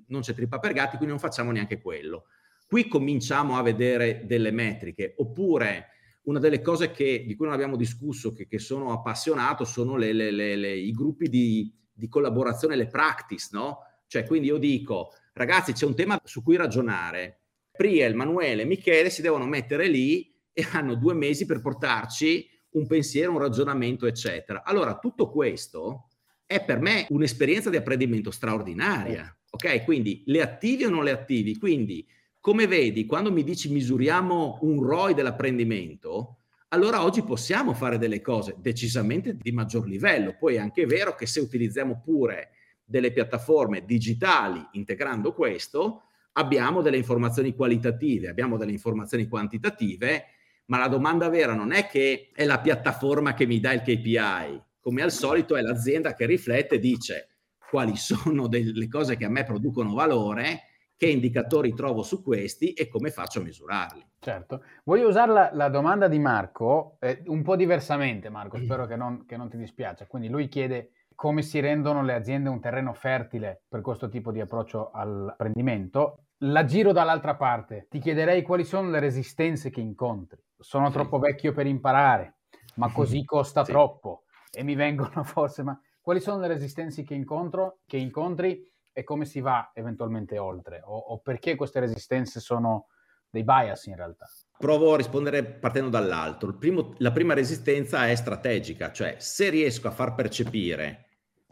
non c'è trippa per gatti, quindi non facciamo neanche quello. Qui cominciamo a vedere delle metriche, oppure una delle cose che, di cui non abbiamo discusso, che, che sono appassionato, sono le, le, le, i gruppi di, di, collaborazione, le practice, no? Cioè, quindi io dico, ragazzi, c'è un tema su cui ragionare. Priel, Manuele, Michele si devono mettere lì e hanno due mesi per portarci un pensiero, un ragionamento, eccetera. Allora, tutto questo è per me un'esperienza di apprendimento straordinaria. Ok, quindi le attivi o non le attivi? Quindi, come vedi, quando mi dici misuriamo un ROI dell'apprendimento, allora oggi possiamo fare delle cose decisamente di maggior livello. Poi è anche vero che se utilizziamo pure delle piattaforme digitali integrando questo, abbiamo delle informazioni qualitative, abbiamo delle informazioni quantitative, ma la domanda vera non è che è la piattaforma che mi dà il KPI, come al solito è l'azienda che riflette e dice quali sono delle cose che a me producono valore, che indicatori trovo su questi e come faccio a misurarli. Certo. Voglio usare la, la domanda di Marco eh, un po' diversamente, Marco, spero che non, che non ti dispiace. Quindi lui chiede come si rendono le aziende un terreno fertile per questo tipo di approccio all'apprendimento. La giro dall'altra parte. Ti chiederei quali sono le resistenze che incontri. Sono troppo vecchio per imparare, ma così costa sì. troppo e mi vengono forse, ma quali sono le resistenze che, incontro, che incontri e come si va eventualmente oltre? O, o perché queste resistenze sono dei bias in realtà? Provo a rispondere partendo dall'alto. Primo, la prima resistenza è strategica, cioè se riesco a far percepire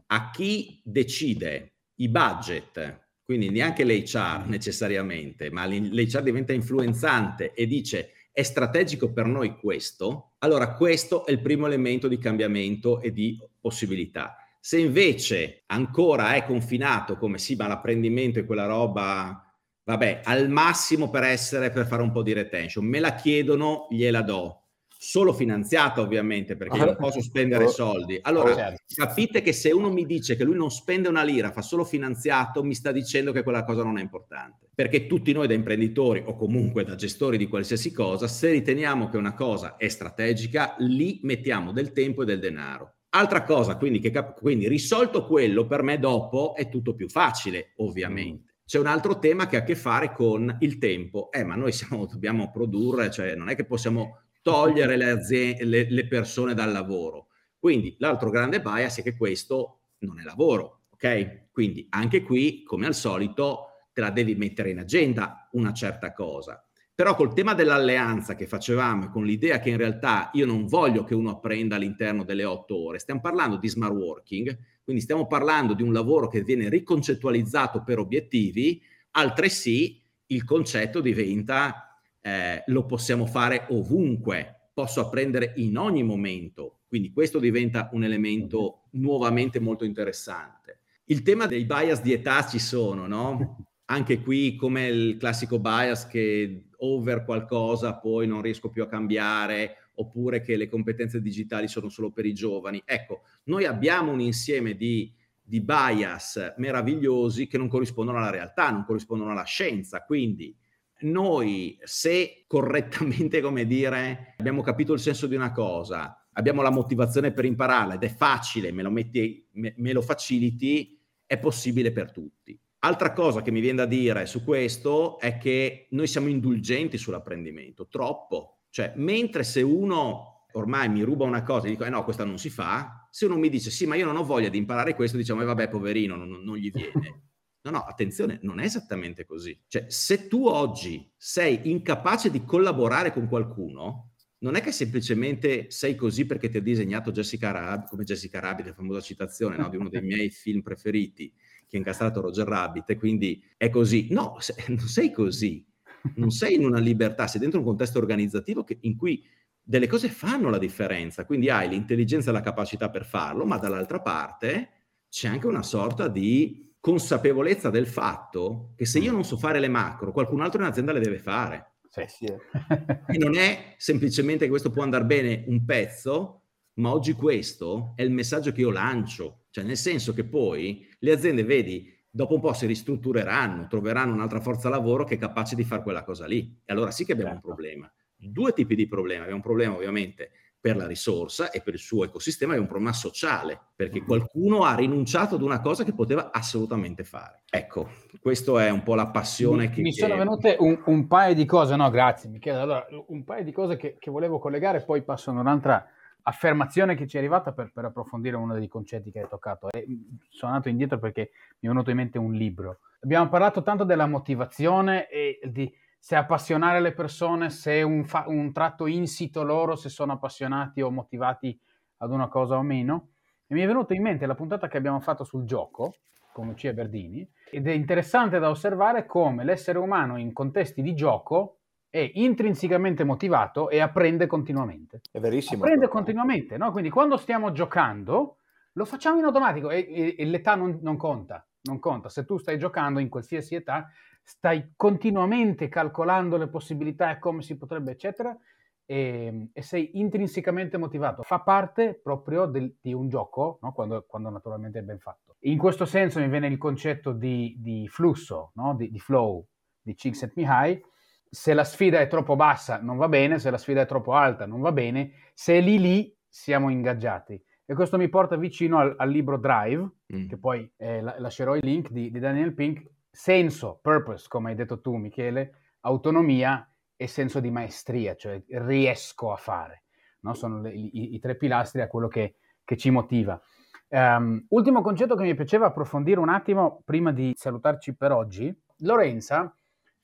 a chi decide i budget, quindi neanche l'HR necessariamente, ma l'HR diventa influenzante e dice è strategico per noi questo, allora questo è il primo elemento di cambiamento e di possibilità. Se invece ancora è confinato come sì, ma l'apprendimento è quella roba, vabbè, al massimo per essere, per fare un po' di retention, me la chiedono, gliela do. Solo finanziata ovviamente perché io non posso spendere Oh. soldi. Allora, certo. capite che se uno mi dice che lui non spende una lira, fa solo finanziato, mi sta dicendo che quella cosa non è importante. Perché tutti noi da imprenditori o comunque da gestori di qualsiasi cosa, se riteniamo che una cosa è strategica, lì mettiamo del tempo e del denaro. Altra cosa, quindi, che cap- quindi risolto quello, per me dopo è tutto più facile, ovviamente. C'è un altro tema che ha a che fare con il tempo. Eh, ma noi siamo, dobbiamo produrre, cioè non è che possiamo togliere le, azie- le- le persone dal lavoro. Quindi l'altro grande bias è che questo non è lavoro, ok? Quindi anche qui, come al solito, te la devi mettere in agenda una certa cosa. Però col tema dell'alleanza che facevamo con l'idea che in realtà io non voglio che uno apprenda all'interno delle otto ore, stiamo parlando di smart working, quindi stiamo parlando di un lavoro che viene riconcettualizzato per obiettivi, altresì il concetto diventa eh, lo possiamo fare ovunque, posso apprendere in ogni momento, quindi questo diventa un elemento nuovamente molto interessante. Il tema dei bias di età ci sono, no? Anche qui come il classico bias che over qualcosa poi non riesco più a cambiare oppure che le competenze digitali sono solo per i giovani. Ecco, noi abbiamo un insieme di, di bias meravigliosi che non corrispondono alla realtà, non corrispondono alla scienza, quindi noi se correttamente, come dire, abbiamo capito il senso di una cosa, abbiamo la motivazione per impararla ed è facile, me lo, metti, me, me lo faciliti, è possibile per tutti. Altra cosa che mi viene da dire su questo è che noi siamo indulgenti sull'apprendimento, troppo. Cioè, mentre se uno ormai mi ruba una cosa e dico, eh no, questa non si fa, se uno mi dice, sì, ma io non ho voglia di imparare questo, diciamo, eh vabbè, poverino, non, non gli viene. No, no, attenzione, non è esattamente così. Cioè, se tu oggi sei incapace di collaborare con qualcuno, non è che semplicemente sei così perché ti ha disegnato Jessica Rabbit, come Jessica Rabbit, la famosa citazione no, di uno dei miei film preferiti, che ha incastrato Roger Rabbit, e quindi è così. No, se, non sei così. Non sei in una libertà, sei dentro un contesto organizzativo che, in cui delle cose fanno la differenza, quindi hai l'intelligenza e la capacità per farlo, ma dall'altra parte c'è anche una sorta di consapevolezza del fatto che se io non so fare le macro, qualcun altro in azienda le deve fare. Sì, sì. E non è semplicemente che questo può andare bene un pezzo, ma oggi questo è il messaggio che io lancio, cioè nel senso che poi le aziende, vedi, dopo un po' si ristruttureranno, troveranno un'altra forza lavoro che è capace di fare quella cosa lì. E allora sì che abbiamo certo. un problema. Due tipi di problemi. Abbiamo un problema ovviamente per la risorsa e per il suo ecosistema è un problema sociale, perché qualcuno ha rinunciato ad una cosa che poteva assolutamente fare. Ecco, questa è un po' la passione mi, che... Mi sono venute un, un, paio di cose, no grazie Michele, allora un paio di cose che, che volevo collegare, poi passo ad un'altra affermazione che ci è arrivata per, per, approfondire uno dei concetti che hai toccato. E sono andato indietro perché mi è venuto in mente un libro. Abbiamo parlato tanto della motivazione e di se appassionare le persone, se un, fa- un tratto insito loro, se sono appassionati o motivati ad una cosa o meno. E mi è venuto in mente la puntata che abbiamo fatto sul gioco con Lucia Berdini ed è interessante da osservare come l'essere umano in contesti di gioco è intrinsecamente motivato e apprende continuamente. È verissimo. Apprende continuamente, no? Quindi quando stiamo giocando lo facciamo in automatico e, e, e l'età non, non conta, non conta. Se tu stai giocando in qualsiasi età, stai continuamente calcolando le possibilità e come si potrebbe, eccetera, e, e sei intrinsecamente motivato. Fa parte proprio del, di un gioco, no? quando, quando, naturalmente è ben fatto. In questo senso mi viene il concetto di, di flusso, no? di, di, flow, di Csikszentmihalyi. Se la sfida è troppo bassa non va bene, se la sfida è troppo alta non va bene, se è lì lì siamo ingaggiati. E questo mi porta vicino al, al libro Drive, mm. che poi eh, lascerò il link di, di Daniel Pink, senso, purpose, come hai detto tu Michele, autonomia e senso di maestria, cioè riesco a fare. No? Sono le, i, i, tre pilastri a quello che, che ci motiva. Um, ultimo concetto che mi piaceva approfondire un attimo prima di salutarci per oggi. Lorenza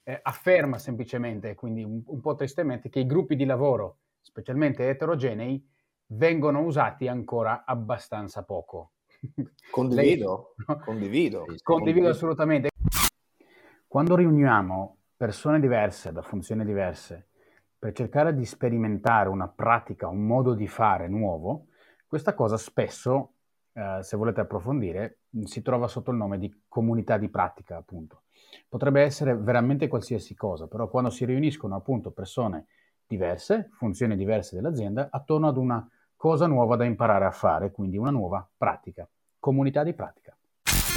eh, afferma semplicemente, quindi un, un po' tristemente, che i gruppi di lavoro, specialmente eterogenei, vengono usati ancora abbastanza poco. Condivido, Lei, condivido. condivido. Condivido assolutamente. Quando riuniamo persone diverse, da funzioni diverse, per cercare di sperimentare una pratica, un modo di fare nuovo, questa cosa spesso, eh, se volete approfondire, si trova sotto il nome di comunità di pratica, appunto. Potrebbe essere veramente qualsiasi cosa, però quando si riuniscono appunto persone diverse, funzioni diverse dell'azienda, attorno ad una cosa nuova da imparare a fare, quindi una nuova pratica, comunità di pratica.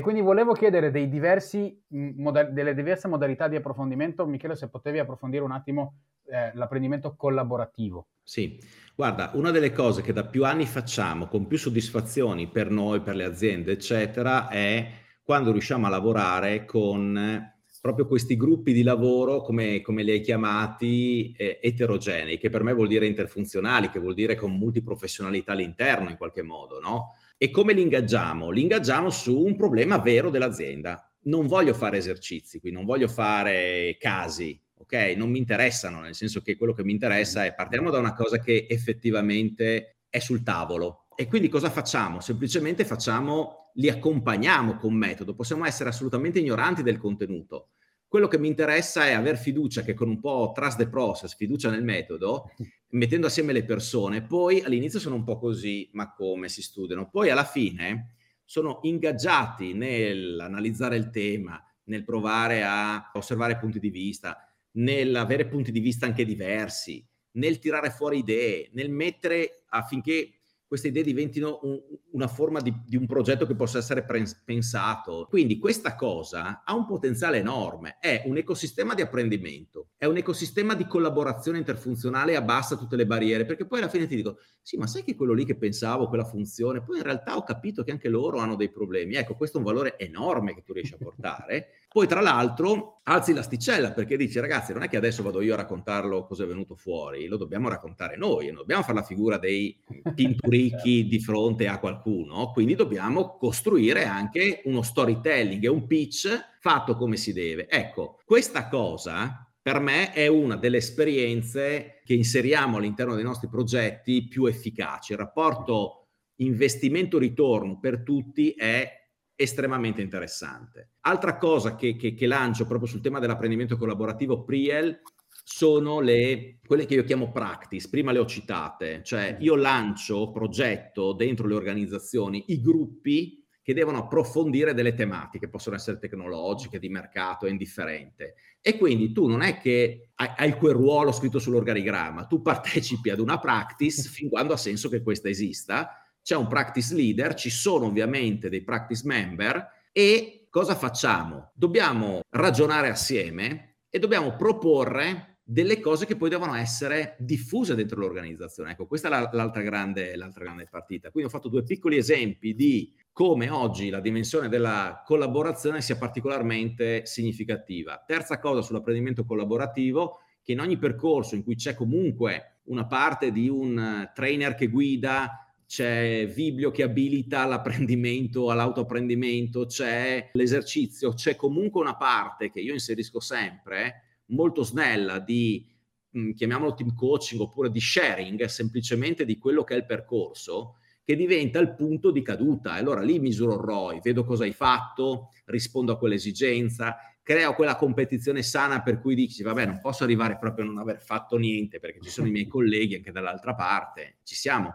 Quindi volevo chiedere diversi, moda- delle diverse modalità di approfondimento, Michele, se potevi approfondire un attimo eh, l'apprendimento collaborativo. Sì, guarda, una delle cose che da più anni facciamo con più soddisfazioni per noi, per le aziende, eccetera, è quando riusciamo a lavorare con proprio questi gruppi di lavoro, come, come li hai chiamati, eh, eterogenei, che per me vuol dire interfunzionali, che vuol dire con multiprofessionalità all'interno in qualche modo, no? E come li ingaggiamo? Li ingaggiamo su un problema vero dell'azienda. Non voglio fare esercizi qui, non voglio fare casi, ok? Non mi interessano, nel senso che quello che mi interessa è partiamo da una cosa che effettivamente è sul tavolo. E quindi cosa facciamo? Semplicemente facciamo, li accompagniamo con metodo. Possiamo essere assolutamente ignoranti del contenuto. Quello che mi interessa è aver fiducia che con un po' trust the process, fiducia nel metodo, mettendo assieme le persone, poi all'inizio sono un po' così, ma come si studiano? Poi alla fine sono ingaggiati nell'analizzare il tema, nel provare a osservare punti di vista, nell'avere punti di vista anche diversi, nel tirare fuori idee, nel mettere affinché queste idee diventino un, una forma di, di, un progetto che possa essere pre- pensato. Quindi questa cosa ha un potenziale enorme, è un ecosistema di apprendimento, è un ecosistema di collaborazione interfunzionale e abbassa tutte le barriere, perché poi alla fine ti dico, sì, ma sai che quello lì che pensavo, quella funzione, poi in realtà ho capito che anche loro hanno dei problemi. Ecco, questo è un valore enorme che tu riesci a portare. Poi tra l'altro alzi l'asticella perché dici ragazzi non è che adesso vado io a raccontarlo cosa è venuto fuori, lo dobbiamo raccontare noi, non dobbiamo fare la figura dei pinturichi di fronte a qualcuno, quindi dobbiamo costruire anche uno storytelling e un pitch fatto come si deve. Ecco, questa cosa per me è una delle esperienze che inseriamo all'interno dei nostri progetti più efficaci. Il rapporto investimento-ritorno per tutti è estremamente interessante. Altra cosa che, che, che, lancio proprio sul tema dell'apprendimento collaborativo Priel sono le, quelle che io chiamo practice, prima le ho citate, cioè io lancio, progetto dentro le organizzazioni i gruppi che devono approfondire delle tematiche, possono essere tecnologiche, di mercato, è indifferente. E quindi tu non è che hai, hai quel ruolo scritto sull'organigramma, tu partecipi ad una practice fin quando ha senso che questa esista, c'è un practice leader, ci sono ovviamente dei practice member e cosa facciamo? Dobbiamo ragionare assieme e dobbiamo proporre delle cose che poi devono essere diffuse dentro l'organizzazione. Ecco, questa è l'altra grande, l'altra grande partita. Quindi ho fatto due piccoli esempi di come oggi la dimensione della collaborazione sia particolarmente significativa. Terza cosa sull'apprendimento collaborativo, che in ogni percorso in cui c'è comunque una parte di un trainer che guida, c'è Viblio che abilita l'apprendimento, all'autoapprendimento, c'è l'esercizio, c'è comunque una parte che io inserisco sempre, molto snella, di mh, chiamiamolo team coaching oppure di sharing semplicemente di quello che è il percorso, che diventa il punto di caduta. E allora lì misuro il ROI, vedo cosa hai fatto, rispondo a quell'esigenza, creo quella competizione sana per cui dici, vabbè, non posso arrivare proprio a non aver fatto niente perché ci sono i miei colleghi anche dall'altra parte, ci siamo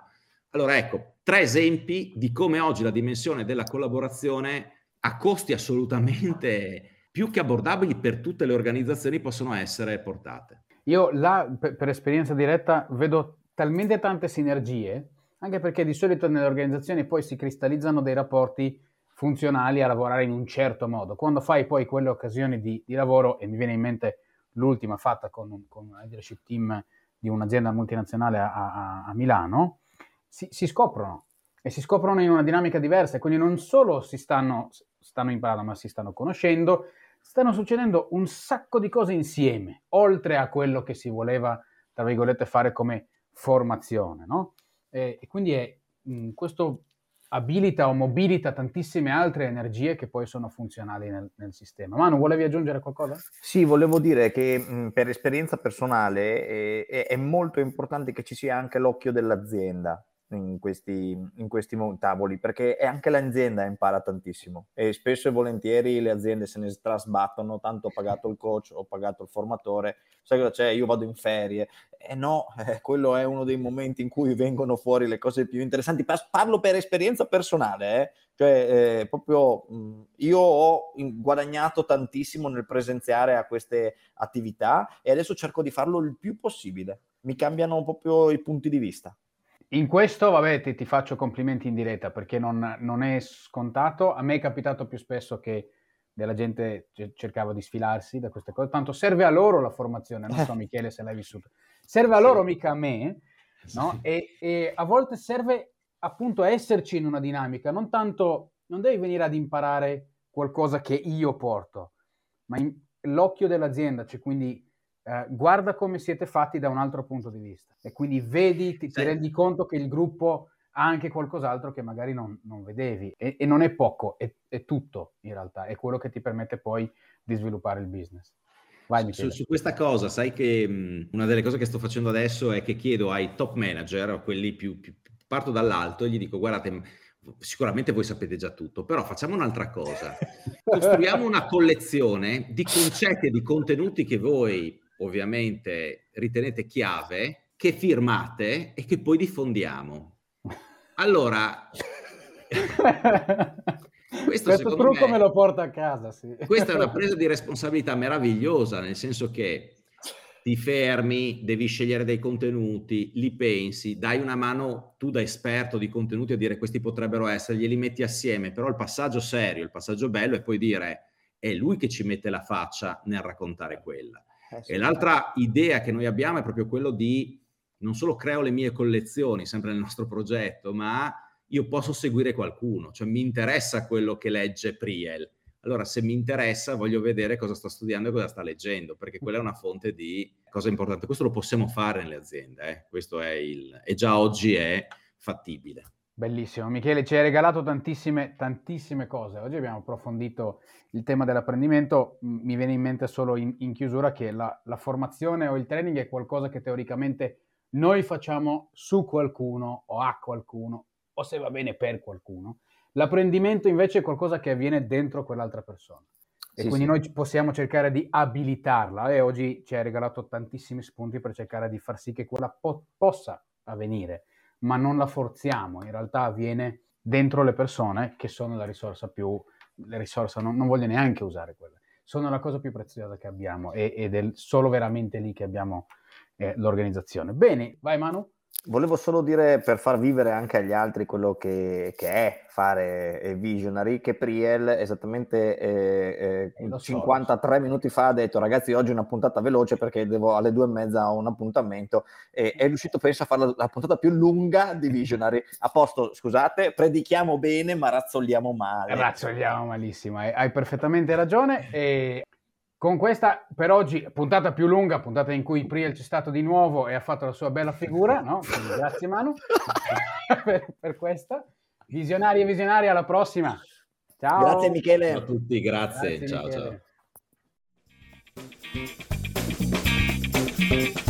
allora ecco, tre esempi di come oggi la dimensione della collaborazione a costi assolutamente più che abbordabili per tutte le organizzazioni possono essere portate. Io là, per, per esperienza diretta, vedo talmente tante sinergie, anche perché di solito nelle organizzazioni poi si cristallizzano dei rapporti funzionali a lavorare in un certo modo. Quando fai poi quelle occasioni di, di lavoro, e mi viene in mente l'ultima fatta con con un leadership team di un'azienda multinazionale a, a, a Milano, si, si, scoprono e si scoprono in una dinamica diversa e quindi non solo si stanno, stanno imparando ma si stanno conoscendo, stanno succedendo un sacco di cose insieme, oltre a quello che si voleva, tra virgolette, fare come formazione, no? E, e quindi è, mh, questo abilita o mobilita tantissime altre energie che poi sono funzionali nel, nel sistema. Manu, volevi aggiungere qualcosa? Sì, volevo dire che mh, per esperienza personale eh, è, è molto importante che ci sia anche l'occhio dell'azienda in questi, in questi tavoli perché anche l'azienda impara tantissimo. E spesso e volentieri le aziende se ne trasbattono tanto ho pagato il coach ho pagato il formatore sai cosa c'è? Io vado in ferie. E eh no eh, quello è uno dei momenti in cui vengono fuori le cose più interessanti. Parlo per esperienza personale eh? cioè eh, proprio mh, io ho guadagnato tantissimo nel presenziare a queste attività e adesso cerco di farlo il più possibile. Mi cambiano proprio i punti di vista. In questo, vabbè, ti, ti faccio complimenti in diretta perché non, non, è scontato. A me è capitato più spesso che della gente cercava di sfilarsi da queste cose. Tanto serve a loro la formazione, non so Michele se l'hai vissuto. Serve a loro, mica a me, no? E, e a volte serve appunto esserci in una dinamica, non tanto, non devi venire ad imparare qualcosa che io porto, ma in, l'occhio dell'azienda, cioè quindi eh, guarda come siete fatti da un altro punto di vista. E quindi vedi, ti, ti rendi conto che il gruppo ha anche qualcos'altro che magari non, non vedevi. E, e, non è poco, è, è, tutto in realtà, è quello che ti permette poi di sviluppare il business. Vai, su, su, questa cosa, sai che mh, una delle cose che sto facendo adesso è che chiedo ai top manager, a quelli più, più parto dall'alto e gli dico guardate, sicuramente voi sapete già tutto, però facciamo un'altra cosa. Costruiamo una collezione di concetti e di contenuti che voi ovviamente ritenete chiave, che firmate e che poi diffondiamo. Allora, questo, questo trucco me, me, lo porta a casa. Sì. Questa è una presa di responsabilità meravigliosa, nel senso che ti fermi, devi scegliere dei contenuti, li pensi, dai una mano tu da esperto di contenuti a dire questi potrebbero essere, glieli metti assieme, però il passaggio serio, il passaggio bello è poi dire è lui che ci mette la faccia nel raccontare quella. Eh, e l'altra idea che noi abbiamo è proprio quello di non solo creo le mie collezioni, sempre nel nostro progetto, ma io posso seguire qualcuno, cioè mi interessa quello che legge Priel allora se mi interessa voglio vedere cosa sta studiando e cosa sta leggendo, perché quella è una fonte di cosa importante. Questo lo possiamo fare nelle aziende, eh? questo è il, e già oggi è fattibile. Bellissimo, Michele, ci hai regalato tantissime, tantissime cose. Oggi abbiamo approfondito il tema dell'apprendimento. Mi viene in mente solo in, in chiusura che la, la formazione o il training è qualcosa che teoricamente noi facciamo su qualcuno o a qualcuno o se va bene per qualcuno L'apprendimento invece è qualcosa che avviene dentro quell'altra persona. E sì, quindi sì. noi possiamo cercare di abilitarla e oggi ci hai regalato tantissimi spunti per cercare di far sì che quella po- possa avvenire, ma non la forziamo, in realtà avviene dentro le persone che sono la risorsa più, la risorsa non, non voglio neanche usare quella, sono la cosa più preziosa che abbiamo ed è solo veramente lì che abbiamo eh, l'organizzazione. Bene, vai Manu. Volevo solo dire per far vivere anche agli altri quello che, che è fare Visionary, che Priel esattamente eh, eh, 53 so. minuti fa ha detto ragazzi oggi è una puntata veloce perché devo alle due e mezza ho un appuntamento e è riuscito penso a fare la, la puntata più lunga di Visionary. A posto, scusate, predichiamo bene ma razzoliamo male. Razzoliamo malissimo, hai, hai perfettamente ragione e con questa per oggi puntata più lunga, puntata in cui Priel c'è stato di nuovo e ha fatto la sua bella figura, no? Quindi grazie Manu per, per, questa. Visionari e visionari, alla prossima. Ciao. Grazie Michele. Ciao a tutti, grazie. grazie ciao, Michele. ciao.